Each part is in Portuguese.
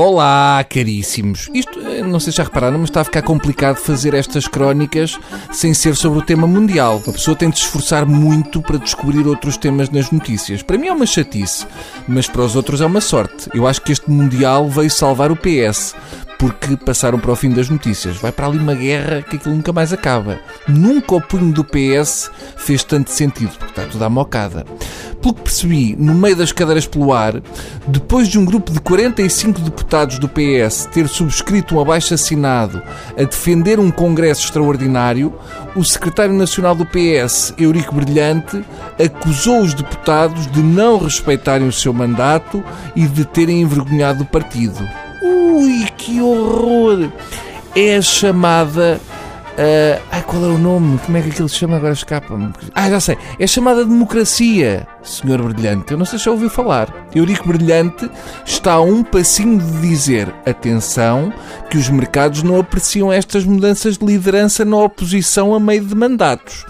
Olá, caríssimos. Isto, eh, não sei se já repararam, mas está a ficar complicado fazer estas crónicas sem ser sobre o tema mundial. A pessoa tem de se esforçar muito para descobrir outros temas nas notícias. Para mim é uma chatice, mas para os outros é uma sorte. Eu acho que este mundial veio salvar o PS porque passaram para o fim das notícias. Vai para ali uma guerra que aquilo nunca mais acaba. Nunca o punho do PS fez tanto sentido, porque está tudo à mocada. Pelo que percebi, no meio das cadeiras pelo ar, depois de um grupo de 45 deputados do PS ter subscrito um abaixo-assinado a defender um congresso extraordinário, o secretário nacional do PS, Eurico Brilhante, acusou os deputados de não respeitarem o seu mandato e de terem envergonhado o partido. Ui, que horror! É a chamada. Uh, ai, qual é o nome? Como é que aquilo se chama? Agora escapa-me. Ah, já sei. É chamada democracia, senhor Brilhante. Eu não sei se já ouviu falar. Eurico Brilhante está a um passinho de dizer: atenção, que os mercados não apreciam estas mudanças de liderança na oposição a meio de mandatos.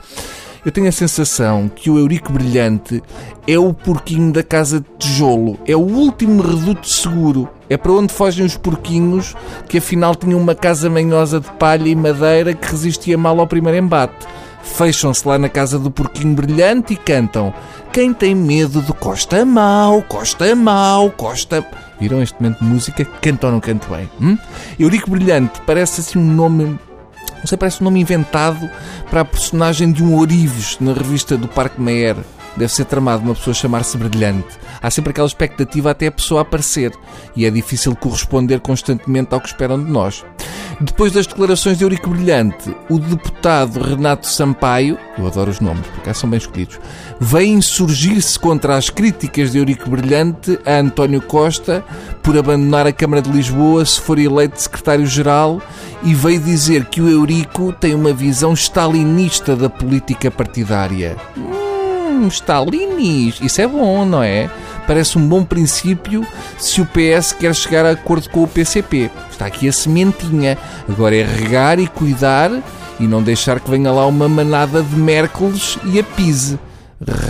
Eu tenho a sensação que o Eurico Brilhante é o porquinho da casa de tijolo, é o último reduto seguro. É para onde fogem os porquinhos que afinal tinham uma casa manhosa de palha e madeira que resistia mal ao primeiro embate. Fecham-se lá na casa do porquinho brilhante e cantam Quem tem medo de Costa Mau, Costa Mau, Costa... Viram este momento de música? Cantam ou não canto bem? Hum? Eurico Brilhante parece assim um nome não sei, parece um nome inventado para a personagem de um Orives na revista do Parque Meyer. Deve ser tramado uma pessoa chamar-se Brilhante. Há sempre aquela expectativa até a pessoa aparecer e é difícil corresponder constantemente ao que esperam de nós. Depois das declarações de Eurico Brilhante, o deputado Renato Sampaio, eu adoro os nomes, porque são bem escolhidos, veio insurgir-se contra as críticas de Eurico Brilhante a António Costa por abandonar a Câmara de Lisboa se for eleito secretário-geral e veio dizer que o Eurico tem uma visão stalinista da política partidária. Stalinis, isso é bom, não é? Parece um bom princípio se o PS quer chegar a acordo com o PCP. Está aqui a sementinha. Agora é regar e cuidar e não deixar que venha lá uma manada de Merkels e a pise.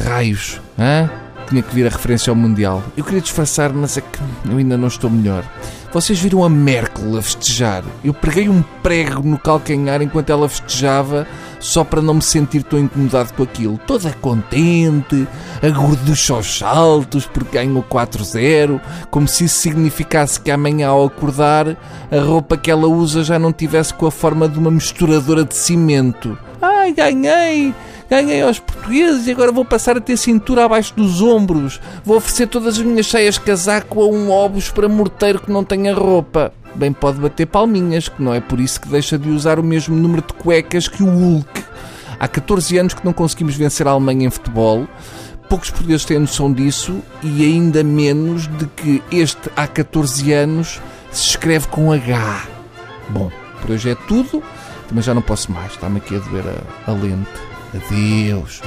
Raios, hã? Tinha que vir a referência ao Mundial. Eu queria disfarçar, mas é que eu ainda não estou melhor. Vocês viram a Merkel a festejar? Eu preguei um prego no calcanhar enquanto ela festejava, só para não me sentir tão incomodado com aquilo. Toda contente, a gorducha aos saltos porque ganhou 4-0, como se isso significasse que amanhã ao acordar a roupa que ela usa já não tivesse com a forma de uma misturadora de cimento. Ai, ganhei! Ganhei aos portugueses e agora vou passar a ter cintura abaixo dos ombros. Vou oferecer todas as minhas cheias casaco a um obus para morteiro que não tenha roupa. Bem pode bater palminhas, que não é por isso que deixa de usar o mesmo número de cuecas que o Hulk. Há 14 anos que não conseguimos vencer a Alemanha em futebol. Poucos portugueses têm noção disso e ainda menos de que este há 14 anos se escreve com H. Bom, por hoje é tudo, mas já não posso mais. Está-me aqui a doer a, a lente. Adeus.